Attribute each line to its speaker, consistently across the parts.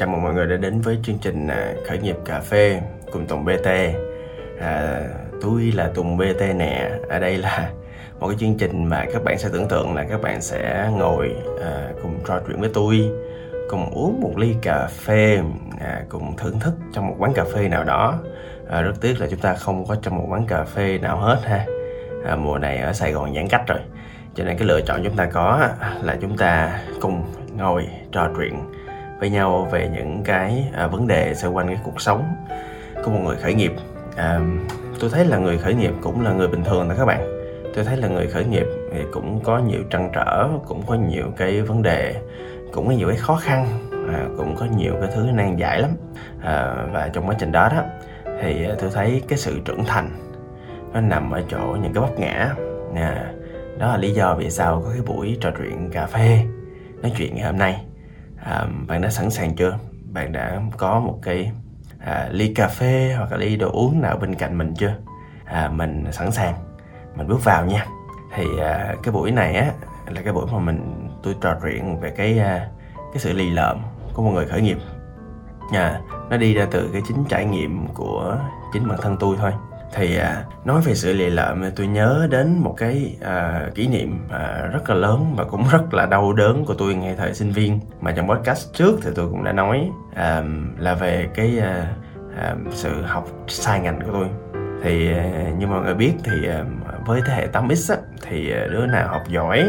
Speaker 1: chào mừng mọi người đã đến với chương trình à, khởi nghiệp cà phê cùng Tùng BT. À, tôi là Tùng BT nè. Ở đây là một cái chương trình mà các bạn sẽ tưởng tượng là các bạn sẽ ngồi à, cùng trò chuyện với tôi, cùng uống một ly cà phê, à, cùng thưởng thức trong một quán cà phê nào đó. À, rất tiếc là chúng ta không có trong một quán cà phê nào hết ha. À, mùa này ở Sài Gòn giãn cách rồi cho nên cái lựa chọn chúng ta có là chúng ta cùng ngồi trò chuyện với nhau về những cái à, vấn đề xoay quanh cái cuộc sống của một người khởi nghiệp. À, tôi thấy là người khởi nghiệp cũng là người bình thường đó các bạn. Tôi thấy là người khởi nghiệp thì cũng có nhiều trăn trở cũng có nhiều cái vấn đề cũng có nhiều cái khó khăn à, cũng có nhiều cái thứ nan giải lắm. À, và trong quá trình đó đó thì tôi thấy cái sự trưởng thành nó nằm ở chỗ những cái vấp ngã. À, đó là lý do vì sao có cái buổi trò chuyện cà phê nói chuyện ngày hôm nay à, bạn đã sẵn sàng chưa? Bạn đã có một cái à, ly cà phê hoặc là ly đồ uống nào bên cạnh mình chưa? À, mình sẵn sàng. Mình bước vào nha. Thì à, cái buổi này á là cái buổi mà mình tôi trò chuyện về cái à, cái sự lì lợm của một người khởi nghiệp. À, nó đi ra từ cái chính trải nghiệm của chính bản thân tôi thôi thì à, nói về sự lì lợm tôi nhớ đến một cái à, kỷ niệm à, rất là lớn và cũng rất là đau đớn của tôi ngay thời sinh viên. Mà trong podcast trước thì tôi cũng đã nói à, là về cái à, à, sự học sai ngành của tôi. Thì à, như mọi người biết thì à, với thế hệ 8x á, thì à, đứa nào học giỏi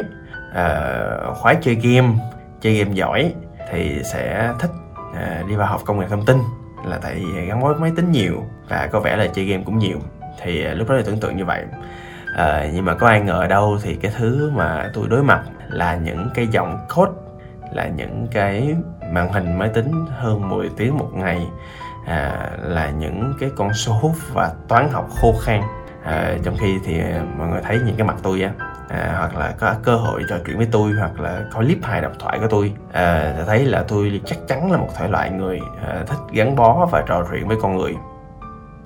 Speaker 1: à, khoái chơi game chơi game giỏi thì sẽ thích à, đi vào học công nghệ thông tin là tại vì gắn bó máy tính nhiều và có vẻ là chơi game cũng nhiều. Thì à, lúc đó tôi tưởng tượng như vậy. À, nhưng mà có ai ngờ đâu thì cái thứ mà tôi đối mặt là những cái dòng code là những cái màn hình máy tính hơn 10 tiếng một ngày. À, là những cái con số và toán học khô khan. À, trong khi thì à, mọi người thấy những cái mặt tôi á à, hoặc là có cơ hội trò chuyện với tôi hoặc là có clip hài độc thoại của tôi. À, thấy là tôi chắc chắn là một thể loại người à, thích gắn bó và trò chuyện với con người.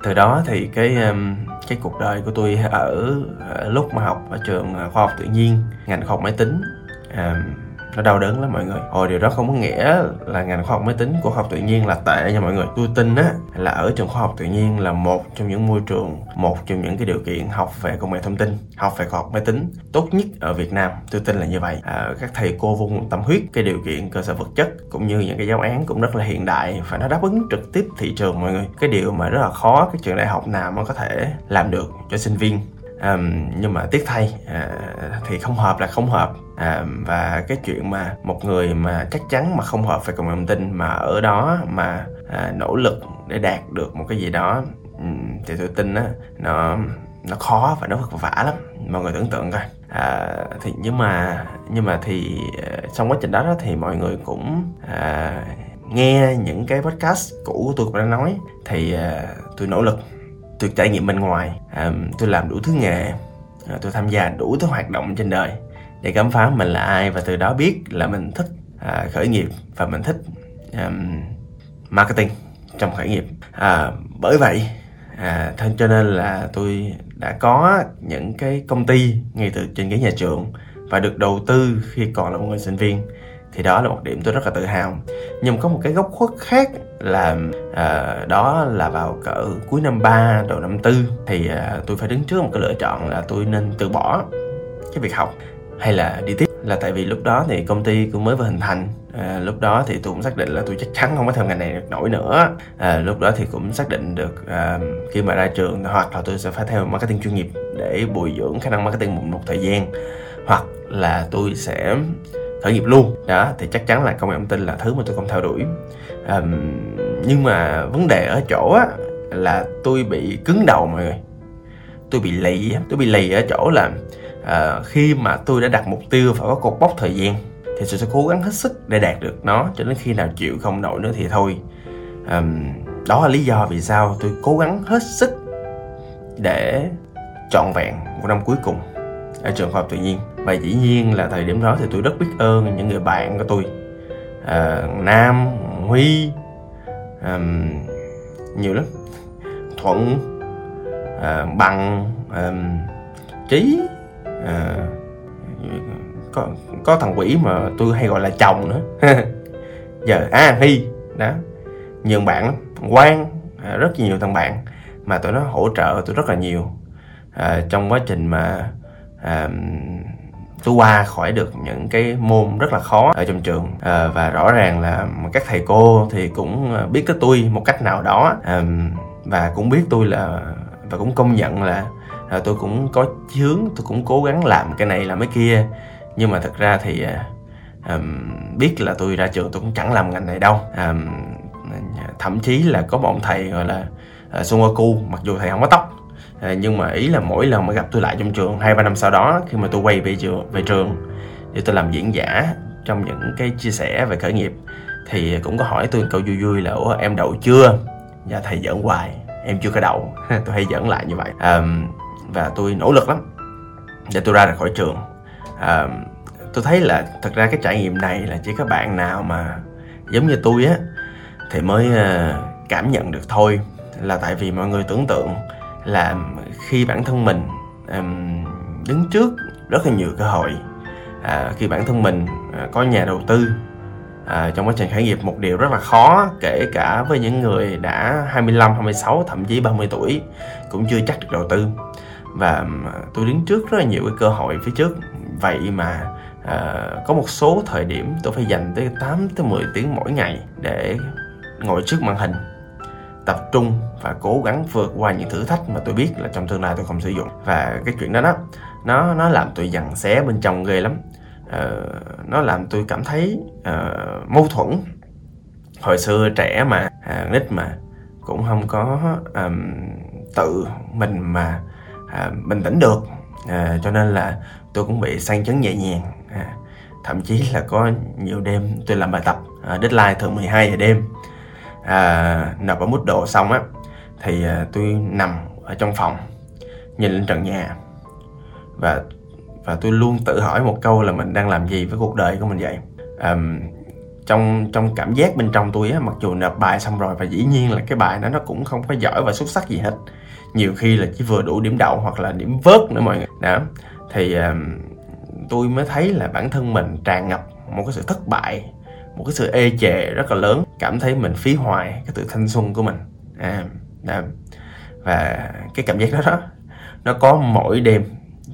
Speaker 1: Từ đó thì cái um, cái cuộc đời của tôi ở, ở lúc mà học ở trường à, khoa học tự nhiên ngành khoa học máy tính à, nó đau đớn lắm mọi người. Hồi điều đó không có nghĩa là ngành khoa học máy tính của khoa học tự nhiên là tệ nha mọi người. Tôi tin á là ở trường khoa học tự nhiên là một trong những môi trường một trong những cái điều kiện học về công nghệ thông tin học về khoa học máy tính tốt nhất ở việt nam. Tôi tin là như vậy. À, các thầy cô vô cùng tâm huyết cái điều kiện cơ sở vật chất cũng như những cái giáo án cũng rất là hiện đại và nó đáp ứng trực tiếp thị trường mọi người. Cái điều mà rất là khó cái trường đại học nào mà có thể làm được cho sinh viên. Um, nhưng mà tiếc thay uh, thì không hợp là không hợp à, và cái chuyện mà một người mà chắc chắn mà không hợp với cộng đồng tin mà ở đó mà à, nỗ lực để đạt được một cái gì đó ừ, thì tôi tin á nó nó khó và nó vất vả lắm. Mọi người tưởng tượng coi. À, thì nhưng mà nhưng mà thì ờ, trong quá trình đó, đó thì mọi người cũng à, nghe những cái podcast cũ của tôi cũng đã nói. Thì à, tôi nỗ lực tôi trải nghiệm bên ngoài. À, tôi làm đủ thứ nghề à, tôi tham gia đủ thứ hoạt động trên đời để khám phá mình là ai và từ đó biết là mình thích à, khởi nghiệp và mình thích um, marketing trong khởi nghiệp. À, bởi vậy à, thân cho nên là tôi đã có những cái công ty ngay từ trên cái nhà trường và được đầu tư khi còn là một người sinh viên. Thì đó là một điểm tôi rất là tự hào. Nhưng có một cái góc khuất khác là à, đó là vào cỡ cuối năm 3 đầu năm tư thì à, tôi phải đứng trước một cái lựa chọn là tôi nên từ bỏ cái việc học hay là đi tiếp? Là tại vì lúc đó thì công ty cũng mới vừa hình thành. À, lúc đó thì tôi cũng xác định là tôi chắc chắn không có theo ngành này được nổi nữa. À, lúc đó thì cũng xác định được à, khi mà ra trường hoặc là tôi sẽ phải theo marketing chuyên nghiệp để bồi dưỡng khả năng marketing một, một thời gian hoặc là tôi sẽ khởi nghiệp luôn. Đó thì chắc chắn là công nghệ thông tin là thứ mà tôi không theo đuổi. À, nhưng mà vấn đề ở chỗ á là tôi bị cứng đầu mọi người. Tôi bị lì tôi bị lì ở chỗ là à, khi mà tôi đã đặt mục tiêu phải có cột mốc thời gian thì tôi sẽ cố gắng hết sức để đạt được nó cho đến khi nào chịu không nổi nữa thì thôi. À, đó là lý do vì sao tôi cố gắng hết sức để trọn vẹn một năm cuối cùng ở trường khoa học tự nhiên. Và dĩ nhiên là thời điểm đó thì tôi rất biết ơn những người bạn của tôi. À, nam huy à, nhiều lắm. Thuận à, bằng à, trí à, có có thằng quỷ mà tôi hay gọi là chồng nữa. Giờ à hi đó. Nhiều bạn quan à, rất nhiều thằng bạn mà tụi nó hỗ trợ tôi rất là nhiều. À, trong quá trình mà à, tôi qua khỏi được những cái môn rất là khó ở trong trường. À, và rõ ràng là các thầy cô thì cũng biết tới tôi một cách nào đó. À, và cũng biết tôi là và cũng công nhận là à, tôi cũng có hướng tôi cũng cố gắng làm cái này làm cái kia. Nhưng mà thật ra thì à, um, biết là tôi ra trường tôi cũng chẳng làm ngành này đâu. Um, thậm chí là có một ông thầy gọi là à, uh, Sun mặc dù thầy không có tóc. Uh, nhưng mà ý là mỗi lần mà gặp tôi lại trong trường hai ba năm sau đó khi mà tôi quay về trường về trường để tôi làm diễn giả trong những cái chia sẻ về khởi nghiệp thì cũng có hỏi tôi câu vui vui là ủa em đậu chưa? Và thầy giỡn hoài em chưa có đậu. Tôi hay giỡn lại như vậy. Um, và tôi nỗ lực lắm để tôi ra được khỏi trường. À, tôi thấy là thật ra cái trải nghiệm này là chỉ các bạn nào mà giống như tôi á thì mới ờ, cảm nhận được thôi. Là tại vì mọi người tưởng tượng là khi bản thân mình um, đứng trước rất là nhiều cơ hội. À, khi bản thân mình à, có nhà đầu tư à, trong quá trình khởi nghiệp một điều rất là khó kể cả với những người đã 25, 26 thậm chí 30 tuổi cũng chưa chắc được đầu tư và ừ, tôi đứng trước rất là nhiều cái cơ hội phía trước. Vậy mà à, có một số thời điểm tôi phải dành tới 8 tới 10 tiếng mỗi ngày để ngồi trước màn hình tập trung và cố gắng vượt qua những thử thách mà tôi biết là trong tương lai tôi không sử dụng. Và cái chuyện đó đó nó nó làm tôi dằn xé bên trong ghê lắm. À, nó làm tôi cảm thấy à, mâu thuẫn. Hồi xưa trẻ mà à, nít mà cũng không có um, tự mình mà à, bình tĩnh được. À, cho nên là tôi cũng bị sang chấn nhẹ nhàng. À, thậm chí là có nhiều đêm tôi làm bài tập à, deadline thường 12 giờ đêm. À, nộp ở mức độ xong á thì à, tôi nằm ở trong phòng nhìn lên trần nhà. Và và tôi luôn tự hỏi một câu là mình đang làm gì với cuộc đời của mình vậy? À, trong trong cảm giác bên trong tôi á mặc dù nộp bài xong rồi và dĩ nhiên là cái bài đó nó cũng không có giỏi và xuất sắc gì hết. Nhiều khi là chỉ vừa đủ điểm đậu hoặc là điểm vớt nữa mọi người. Đó. Thì uh, tôi mới thấy là bản thân mình tràn ngập một cái sự thất bại một cái sự ê chề rất là lớn cảm thấy mình phí hoài cái tự thanh xuân của mình. À, đó. và cái cảm giác đó đó nó có mỗi đêm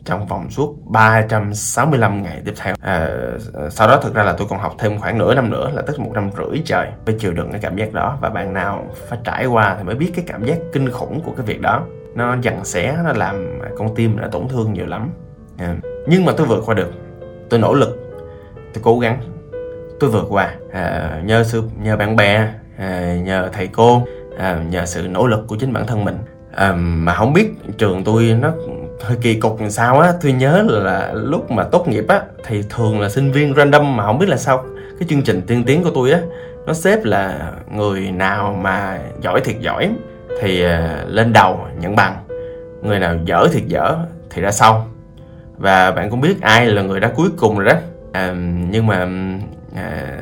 Speaker 1: trong vòng suốt 365 ngày tiếp theo. À, ờ, sau đó thực ra là tôi còn học thêm khoảng nửa năm nữa là tức một năm rưỡi trời phải chịu đựng cái cảm giác đó. Và bạn nào phải trải qua thì mới biết cái cảm giác kinh khủng của cái việc đó. Nó dằn xé nó làm con tim nó tổn thương nhiều lắm. À, nhưng mà tôi vượt qua được. Tôi nỗ lực. Tôi cố gắng. Tôi vượt qua. À, nhờ sự nhờ bạn bè à, nhờ thầy cô à, nhờ sự nỗ lực của chính bản thân mình. À, mà không biết trường tôi nó thời kỳ cục làm sao á tôi nhớ là lúc mà tốt nghiệp á thì thường là sinh viên random mà không biết là sao. Cái chương trình tiên tiến của tôi á nó xếp là người nào mà giỏi thiệt giỏi thì à, lên đầu nhận bằng. Người nào dở thiệt dở thì ra sau. Và bạn cũng biết ai là người đã cuối cùng rồi đó. À, nhưng mà à,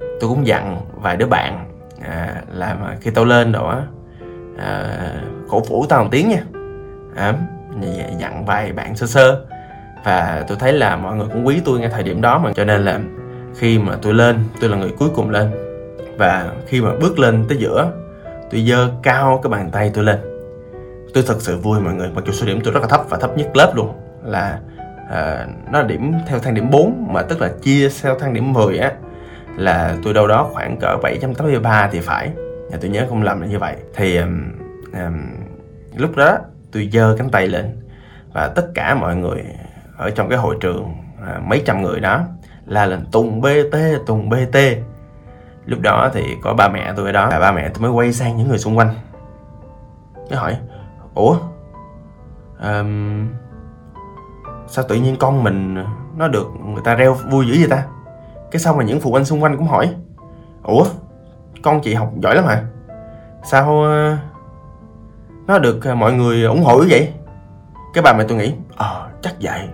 Speaker 1: tôi cũng dặn vài đứa bạn à, là mà khi tao lên đó à, cổ vũ tao một tiếng nha. À, dặn vài bạn sơ sơ. Và tôi thấy là mọi người cũng quý tôi ngay thời điểm đó mà. Cho nên là khi mà tôi lên tôi là người cuối cùng lên. Và khi mà bước lên tới giữa tôi giơ cao cái bàn tay tôi lên. Tôi thật sự vui mọi người mặc dù số điểm tôi rất là thấp và thấp nhất lớp luôn. Là à, nó là điểm theo thang điểm 4 mà tức là chia theo thang điểm 10 á là tôi đâu đó khoảng cỡ 783 thì phải. Nhà tôi nhớ không lầm là như vậy. Thì um, um, lúc đó tôi giơ cánh tay lên và tất cả mọi người ở trong cái hội trường à, mấy trăm người đó la lên tùng bt tùng bt lúc đó thì có ba mẹ tôi ở đó và ba mẹ tôi mới quay sang những người xung quanh. Mới hỏi ủa um, sao tự nhiên con mình nó được người ta reo vui dữ vậy ta? Cái xong mà những phụ huynh xung quanh cũng hỏi ủa con chị học giỏi lắm hả? Sao uh, nó được à, mọi người ủng hộ như vậy? Cái bà mẹ tôi nghĩ ờ chắc vậy.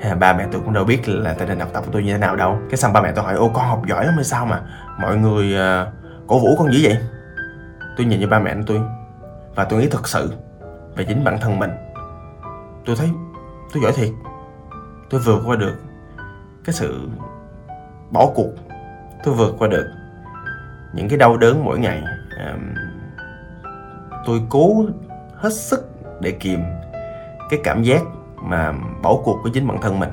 Speaker 1: À, ba mẹ tôi cũng đâu biết là tình hình học tập của tôi như thế nào đâu. Cái xong ba mẹ tôi hỏi ô con học giỏi lắm hay sao mà mọi người uh, cổ vũ con dữ vậy? Tôi nhìn như ba mẹ tôi và tôi nghĩ thật sự về chính bản thân mình. Tôi thấy tôi giỏi thiệt. Tôi vượt qua được cái sự bỏ cuộc. Tôi vượt qua được những cái đau đớn mỗi ngày tôi cố hết sức để kìm cái cảm giác mà bỏ cuộc của chính bản thân mình.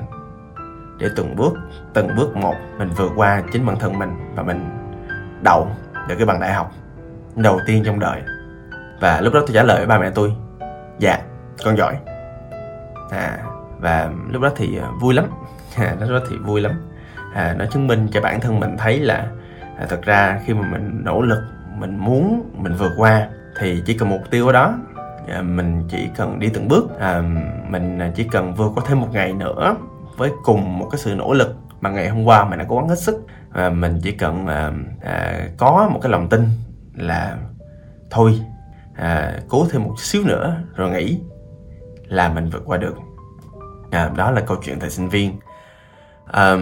Speaker 1: Để từng bước từng bước một mình vượt qua chính bản thân mình và mình đậu được cái bằng đại học đầu tiên trong đời. Và lúc đó tôi trả lời với ba mẹ tôi dạ con giỏi. À và lúc đó thì à, vui lắm. À, lúc đó thì vui lắm. À, nó chứng minh cho bản thân mình thấy là à, thật ra khi mà mình nỗ lực mình muốn mình vượt qua thì chỉ cần mục tiêu ở đó. À, mình chỉ cần đi từng bước. À, mình chỉ cần vượt qua thêm một ngày nữa với cùng một cái sự nỗ lực mà ngày hôm qua mình đã cố gắng hết sức. Và mình chỉ cần à, à, có một cái lòng tin là thôi à, cố thêm một xíu nữa rồi nghỉ là mình vượt qua được. À, đó là câu chuyện thời sinh viên. À,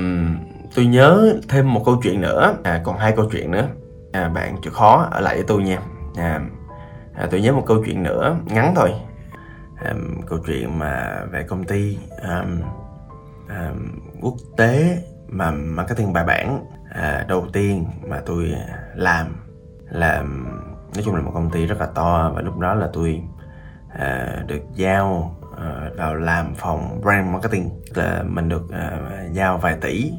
Speaker 1: tôi nhớ thêm một câu chuyện nữa. À, còn hai câu chuyện nữa. À, bạn chịu khó ở lại với tôi nha. À, à, tôi nhớ một câu chuyện nữa ngắn thôi. À, câu chuyện mà về công ty à, à, quốc tế mà marketing bài bản à, đầu tiên mà tôi làm là nói chung là một công ty rất là to và lúc đó là tôi à, được giao à, vào làm phòng brand marketing. Là mình được à, giao vài tỷ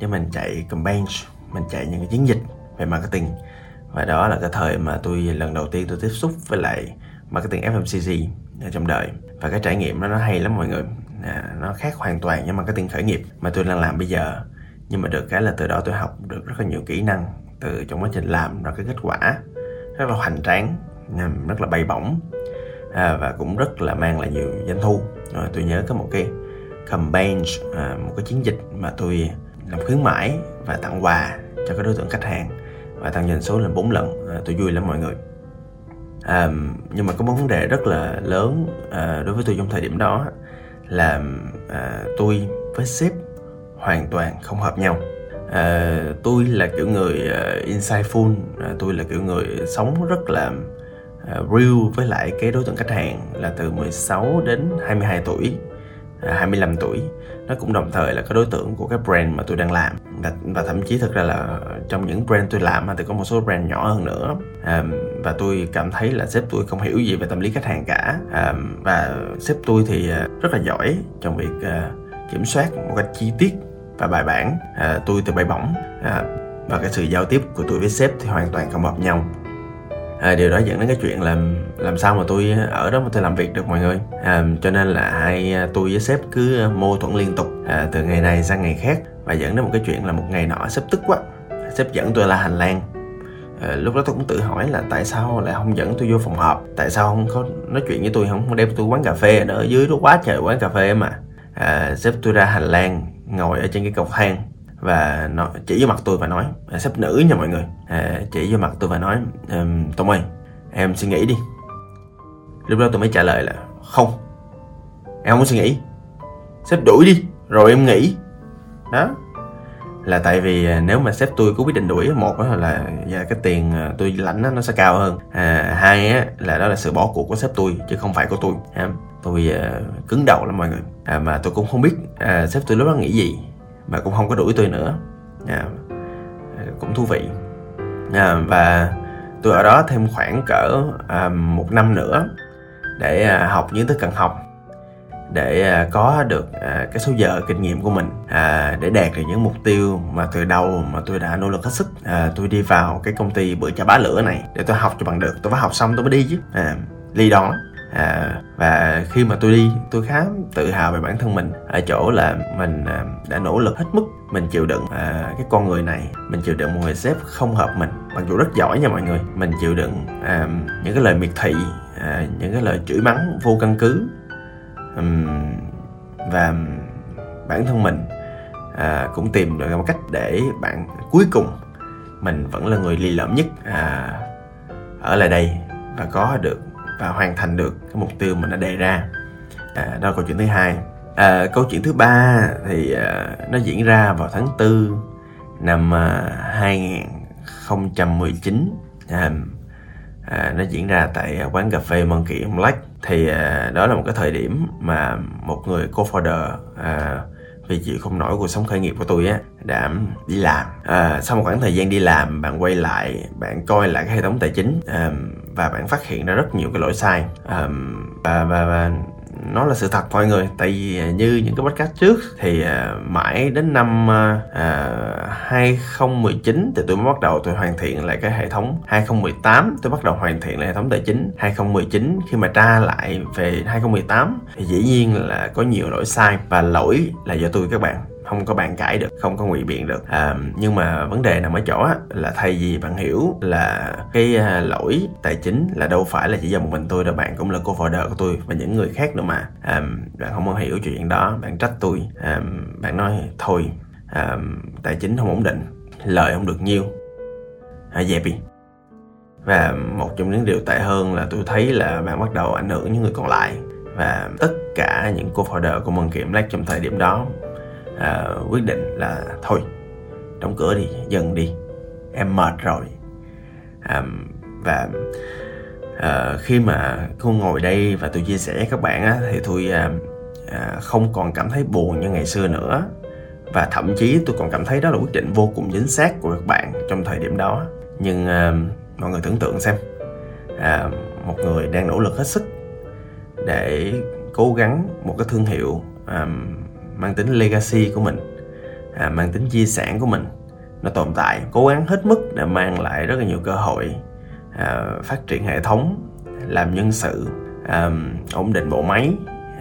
Speaker 1: để mình chạy campaign mình chạy những cái chiến dịch về marketing và đó là cái thời mà tôi lần đầu tiên tôi tiếp xúc với lại marketing FMCG trong đời. Và cái trải nghiệm đó nó hay lắm mọi người. À, nó khác hoàn toàn với marketing khởi nghiệp mà tôi đang làm bây giờ. Nhưng mà được cái là từ đó tôi học được rất là nhiều kỹ năng từ trong quá trình làm ra cái kết quả rất là hoành tráng à, rất là bay bổng. À, và cũng rất là mang lại nhiều doanh thu. Rồi tôi nhớ có một cái campaign à, một cái chiến dịch mà tôi làm khuyến mãi và tặng quà cho các đối tượng khách hàng và tăng doanh số lên 4 lần. À, tôi vui lắm mọi người. À, nhưng mà có một vấn đề rất là lớn à, đối với tôi trong thời điểm đó là à, tôi với sếp hoàn toàn không hợp nhau. À, tôi là kiểu người uh, insightful à, tôi là kiểu người sống rất là uh, real với lại cái đối tượng khách hàng là từ 16 đến 22 tuổi. À, 25 tuổi. Nó cũng đồng thời là cái đối tượng của cái brand mà tôi đang làm. Và, và thậm chí thực ra là trong những brand tôi làm thì có một số brand nhỏ hơn nữa. À, và tôi cảm thấy là sếp tôi không hiểu gì về tâm lý khách hàng cả. À, và sếp tôi thì à, rất là giỏi trong việc uh, kiểm soát một cách chi tiết và bài bản. À, tôi từ bay bổng. À, và cái sự giao tiếp của tôi với sếp thì hoàn toàn không hợp nhau à, điều đó dẫn đến cái chuyện là làm sao mà tôi ở đó mà tôi làm việc được mọi người? À, cho nên là hai à, tôi với sếp cứ à, mâu thuẫn liên tục à, từ ngày này sang ngày khác và dẫn đến một cái chuyện là một ngày nọ sếp tức quá. Sếp dẫn tôi là hành lang. À, lúc đó tôi cũng tự hỏi là tại sao lại không dẫn tôi vô phòng họp? Tại sao không có nói chuyện với tôi không? Đem tôi quán cà phê ở dưới đó quá trời quán cà phê mà. À, sếp tôi ra hành lang ngồi ở trên cái cầu thang và nó chỉ vô mặt tôi và nói. À, sếp nữ nha mọi người. À, chỉ vô mặt tôi và nói um, tùng ơi em suy nghĩ đi. Lúc đó tôi mới trả lời là không em không muốn suy nghĩ. Sếp đuổi đi rồi em nghĩ đó. Là tại vì à, nếu mà sếp tôi có quyết định đuổi một là là cái tiền à, tôi lãnh nó sẽ cao hơn. À, hai á, là đó là sự bỏ cuộc của sếp tôi chứ không phải của tôi. Tôi à, cứng đầu lắm mọi người. À, mà tôi cũng không biết à, sếp tôi lúc đó nghĩ gì mà cũng không có đuổi tôi nữa. À, cũng thú vị. À, và tôi ở đó thêm khoảng cỡ à, một năm nữa để à, học những thứ cần học để à, có được à, cái số giờ kinh nghiệm của mình à, để đạt được những mục tiêu mà từ đầu mà tôi đã nỗ lực hết sức. À, tôi đi vào cái công ty bữa chả bá lửa này để tôi học cho bằng được. Tôi phải học xong tôi mới đi chứ. À, ly đó à, và khi mà tôi đi tôi khá tự hào về bản thân mình ở chỗ là mình à, đã nỗ lực hết mức mình chịu đựng à, cái con người này mình chịu đựng một người sếp không hợp mình mặc dù rất giỏi nha mọi người. Mình chịu đựng à, những cái lời miệt thị à, những cái lời chửi mắng vô căn cứ um, và bản thân mình à, cũng tìm được một cách để bạn cuối cùng mình vẫn là người lì lợm nhất à, ở lại đây và có được và hoàn thành được cái mục tiêu mình đã đề ra. À, đó là câu chuyện thứ hai. À, câu chuyện thứ ba thì à, nó diễn ra vào tháng 4 năm à, 2019 à, à, nó diễn ra tại quán cà phê Monkey Black thì à, đó là một cái thời điểm mà một người co-founder à, vì chịu không nổi cuộc sống khởi nghiệp của tôi á đã đi làm. À, sau một khoảng thời gian đi làm bạn quay lại bạn coi lại cái hệ thống tài chính à, và bạn phát hiện ra rất nhiều cái lỗi sai. Um, và, và, và nó là sự thật mọi người. Tại vì à, như những cái podcast trước thì uh, mãi đến năm à, uh, 2019 thì tôi mới bắt đầu tôi hoàn thiện lại cái hệ thống. 2018 tôi bắt đầu hoàn thiện lại hệ thống tài chính. 2019 khi mà tra lại về 2018 thì dĩ nhiên là có nhiều lỗi sai và lỗi là do tôi các bạn không có bàn cãi được không có ngụy biện được. À, nhưng mà vấn đề nằm ở chỗ á, là thay vì bạn hiểu là cái à, lỗi tài chính là đâu phải là chỉ do một mình tôi đâu bạn cũng là cô founder của tôi và những người khác nữa mà. À, bạn không có hiểu chuyện đó bạn trách tôi. À, bạn nói thôi à, tài chính không ổn định lợi không được nhiêu à, dẹp đi. Và một trong những điều tệ hơn là tôi thấy là bạn bắt đầu ảnh hưởng những người còn lại và tất cả những cô founder của Mừng kiểm lách trong thời điểm đó à, quyết định là thôi đóng cửa đi dần đi. Em mệt rồi. À, và à, khi mà cô ngồi đây và tôi chia sẻ với các bạn á, thì tôi à, à, không còn cảm thấy buồn như ngày xưa nữa. Và thậm chí tôi còn cảm thấy đó là quyết định vô cùng chính xác của các bạn trong thời điểm đó. Nhưng à, mọi người tưởng tượng xem. À, một người đang nỗ lực hết sức để cố gắng một cái thương hiệu um, mang tính legacy của mình à, mang tính di sản của mình. Nó tồn tại cố gắng hết mức để mang lại rất là nhiều cơ hội à, phát triển hệ thống làm nhân sự à, ổn định bộ máy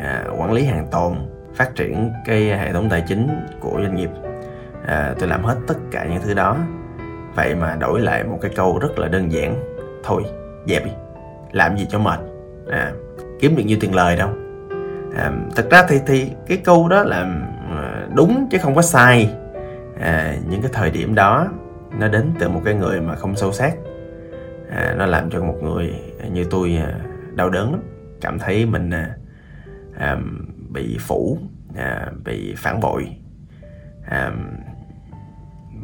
Speaker 1: à, quản lý hàng tồn phát triển cái hệ thống tài chính của doanh nghiệp. À, tôi làm hết tất cả những thứ đó. Vậy mà đổi lại một cái câu rất là đơn giản thôi dẹp đi làm gì cho mệt à, kiếm được nhiêu tiền lời đâu à, thật ra thì thì cái câu đó là à, đúng chứ không có sai. À, những cái thời điểm đó nó đến từ một cái người mà không sâu sát. À, nó làm cho một người như tôi à, đau đớn lắm. Cảm thấy mình à, à, bị phủ à, bị phản bội à,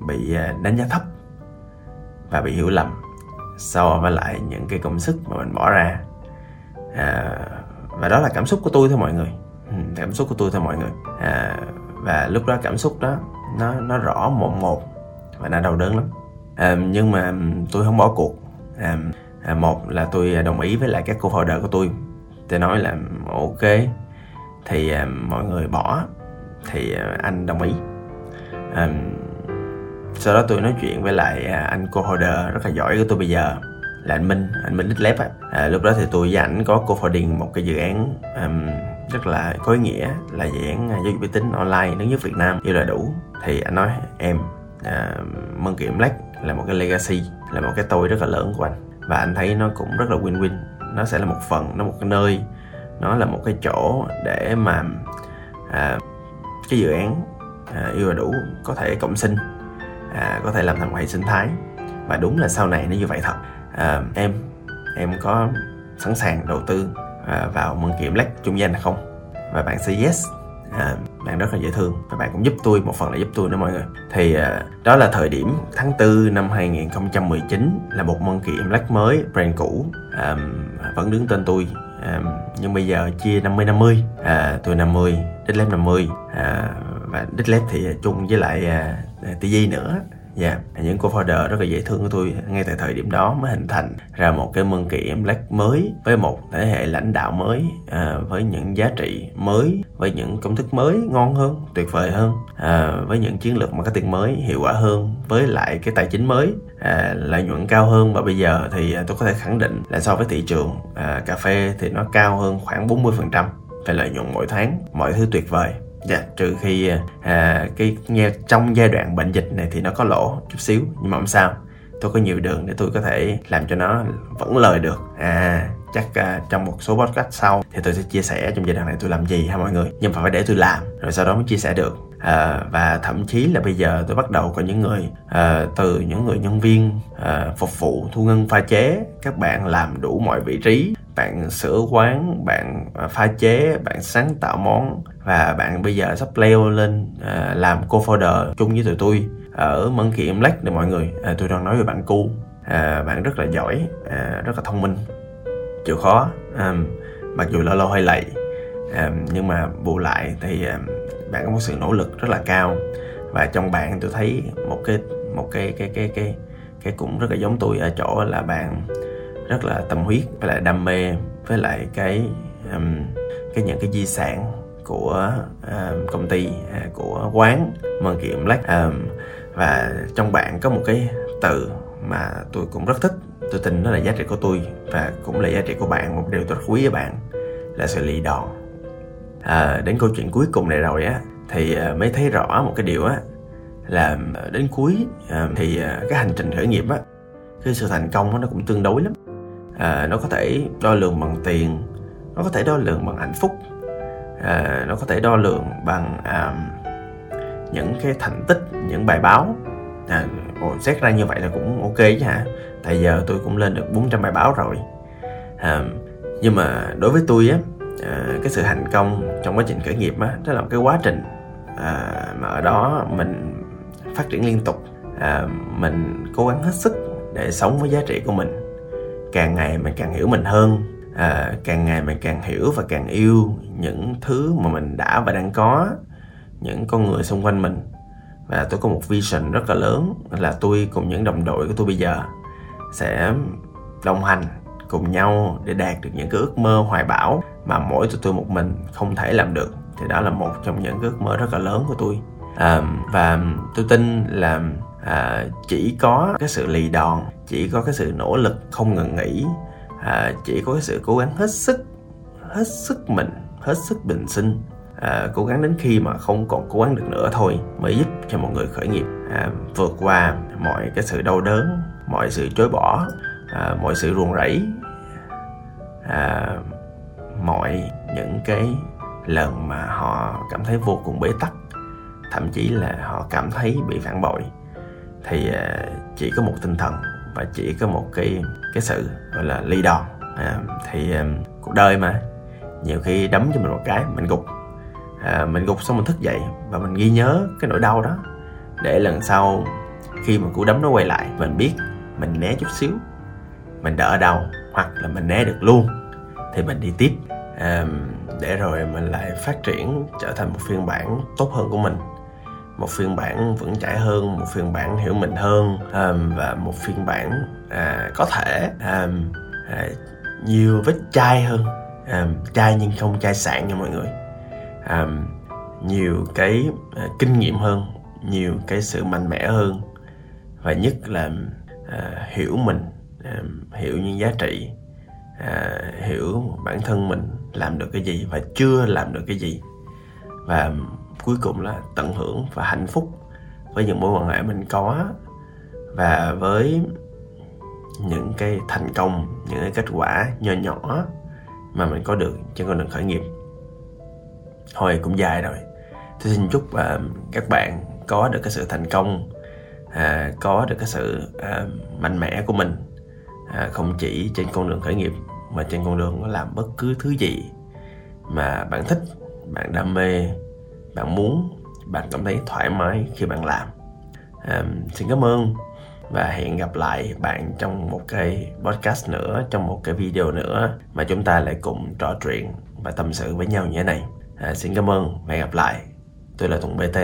Speaker 1: bị à, đánh giá thấp và bị hiểu lầm so với lại những cái công sức mà mình bỏ ra. À, và đó là cảm xúc của tôi thôi mọi người. Ừ, cảm xúc của tôi thôi mọi người. À, và lúc đó cảm xúc đó nó nó rõ một một và nó đau đớn lắm. À, nhưng mà tôi không bỏ cuộc. À, à, một là tôi đồng ý với lại các cô founder của tôi. Tôi nói là ok thì à, mọi người bỏ thì à, anh đồng ý. À, sau đó tôi nói chuyện với lại à, anh cô holder rất là giỏi của tôi bây giờ là anh Minh anh Minh Lab á. À, lúc đó thì tôi với ảnh có co-founding một cái dự án um, rất là có ý nghĩa là dự án à, giáo dục uy tín online lớn nhất Việt Nam như là đủ. Thì anh nói em à, Mân Kiểm Black là một cái legacy là một cái tôi rất là lớn của anh. Và anh thấy nó cũng rất là win-win. Nó sẽ là một phần nó một cái nơi nó là một cái chỗ để mà à, cái dự án à, yêu là đủ có thể cộng sinh à, có thể làm thành một hệ sinh thái. Và đúng là sau này nó như vậy thật à, em em có sẵn sàng đầu tư à, vào mân kiểm lách trung danh không? Và bạn say yes. À, bạn rất là dễ thương và bạn cũng giúp tôi một phần là giúp tôi nữa mọi người. Thì à, đó là thời điểm tháng 4 năm 2019 là một mân kiểm lách mới brand cũ. À, vẫn đứng tên tôi. À, nhưng bây giờ chia 50 50 à, tôi 50 Đích lép 50 à, và Đích lép thì chung với lại à, TG nữa. Dạ, yeah. những cô founder rất là dễ thương của tôi ngay tại thời điểm đó mới hình thành ra một cái mân kỳ Black mới với một thế hệ lãnh đạo mới à, với những giá trị mới với những công thức mới ngon hơn tuyệt vời hơn à, với những chiến lược marketing mới hiệu quả hơn với lại cái tài chính mới à, lợi nhuận cao hơn và bây giờ thì tôi có thể khẳng định là so với thị trường à, cà phê thì nó cao hơn khoảng 40% về lợi nhuận mỗi tháng mọi thứ tuyệt vời Dạ, trừ khi à, à, cái nghe trong giai đoạn bệnh dịch này thì nó có lỗ chút xíu nhưng mà không sao. Tôi có nhiều đường để tôi có thể làm cho nó vẫn lời được. À chắc à, trong một số podcast sau thì tôi sẽ chia sẻ trong giai đoạn này tôi làm gì ha mọi người. Nhưng mà phải để tôi làm rồi sau đó mới chia sẻ được. À, và thậm chí là bây giờ tôi bắt đầu có những người à, từ những người nhân viên à, phục vụ thu ngân pha chế các bạn làm đủ mọi vị trí bạn sửa quán bạn à, pha chế bạn sáng tạo món và bạn bây giờ sắp leo lên à, làm co-founder chung với tụi tôi ở Monkey Lách này mọi người. À, tôi đang nói về bạn cu à, bạn rất là giỏi à, rất là thông minh. Chịu khó à, mặc dù lâu lâu hơi lầy à, nhưng mà bù lại thì à, bạn có một sự nỗ lực rất là cao. Và trong bạn tôi thấy một cái một cái cái cái cái cái cũng rất là giống tôi ở chỗ là bạn rất là tâm huyết với lại đam mê với lại cái um, cái những cái di sản của um, công ty uh, của quán mần kiệm black. Um, và trong bạn có một cái từ mà tôi cũng rất thích. Tôi tin nó là giá trị của tôi và cũng là giá trị của bạn một điều tôi rất quý với bạn là sự lì đòn. À, đến câu chuyện cuối cùng này rồi á thì à, mới thấy rõ một cái điều á là đến cuối à, thì cái hành trình khởi nghiệp á cái sự thành công nó cũng tương đối lắm à, nó có thể đo lường bằng tiền nó có thể đo lường bằng hạnh phúc. À, nó có thể đo lường bằng à, những cái thành tích những bài báo. À, xét ra như vậy là cũng ok chứ hả? Tại giờ tôi cũng lên được 400 bài báo rồi. À, nhưng mà đối với tôi á à, cái sự thành công trong quá trình khởi nghiệp á đó là một cái quá trình à, mà ở đó mình phát triển liên tục. À, mình cố gắng hết sức để sống với giá trị của mình càng ngày mình càng hiểu mình hơn. À, càng ngày mình càng hiểu và càng yêu những thứ mà mình đã và đang có những con người xung quanh mình. Và tôi có một vision rất là lớn là tôi cùng những đồng đội của tôi bây giờ sẽ đồng hành cùng nhau để đạt được những cái ước mơ hoài bão mà mỗi tụi tôi một mình không thể làm được. Thì đó là một trong những ước mơ rất là lớn của tôi. À, và tôi tin là à, chỉ có cái sự lì đòn chỉ có cái sự nỗ lực không ngừng nghỉ à, chỉ có cái sự cố gắng hết sức hết sức mình hết sức bình sinh. À, cố gắng đến khi mà không còn cố gắng được nữa thôi mới giúp cho một người khởi nghiệp. À, vượt qua mọi cái sự đau đớn mọi sự chối bỏ à, mọi sự ruồng rẫy à, mọi những cái lần mà họ cảm thấy vô cùng bế tắc thậm chí là họ cảm thấy bị phản bội thì à, chỉ có một tinh thần và chỉ có một cái cái sự gọi là ly đòn. À, thì à, cuộc đời mà nhiều khi đấm cho mình một cái mình gục. À, mình gục xong mình thức dậy và mình ghi nhớ cái nỗi đau đó để lần sau khi mà cú đấm nó quay lại mình biết mình né chút xíu mình đỡ đau hoặc là mình né được luôn thì mình đi tiếp. À, để rồi mình lại phát triển trở thành một phiên bản tốt hơn của mình một phiên bản vững chãi hơn một phiên bản hiểu mình hơn um, và một phiên bản uh, có thể um, uh, nhiều vết chai hơn. Um, chai nhưng không chai sạn nha mọi người. Um, nhiều cái uh, kinh nghiệm hơn nhiều cái sự mạnh mẽ hơn. Và nhất là uh, hiểu mình uh, hiểu những giá trị hiểu bản thân mình làm được cái gì và chưa làm được cái gì. Và cuối cùng là tận hưởng và hạnh phúc với những mối quan hệ mình có và với những cái thành công những cái kết quả nhỏ nhỏ mà mình có được trên con đường khởi nghiệp. Thôi cũng dài rồi. Tôi xin chúc uh, các bạn có được cái sự thành công uh, có được cái sự uh, mạnh mẽ của mình uh, không chỉ trên con đường khởi nghiệp mà trên con đường làm bất cứ thứ gì mà bạn thích bạn đam mê bạn muốn bạn cảm thấy thoải mái khi bạn làm. À, xin cảm ơn và hẹn gặp lại bạn trong một cái podcast nữa trong một cái video nữa mà chúng ta lại cùng trò chuyện và tâm sự với nhau như thế này. À, xin cảm ơn và hẹn gặp lại. Tôi là tùng bt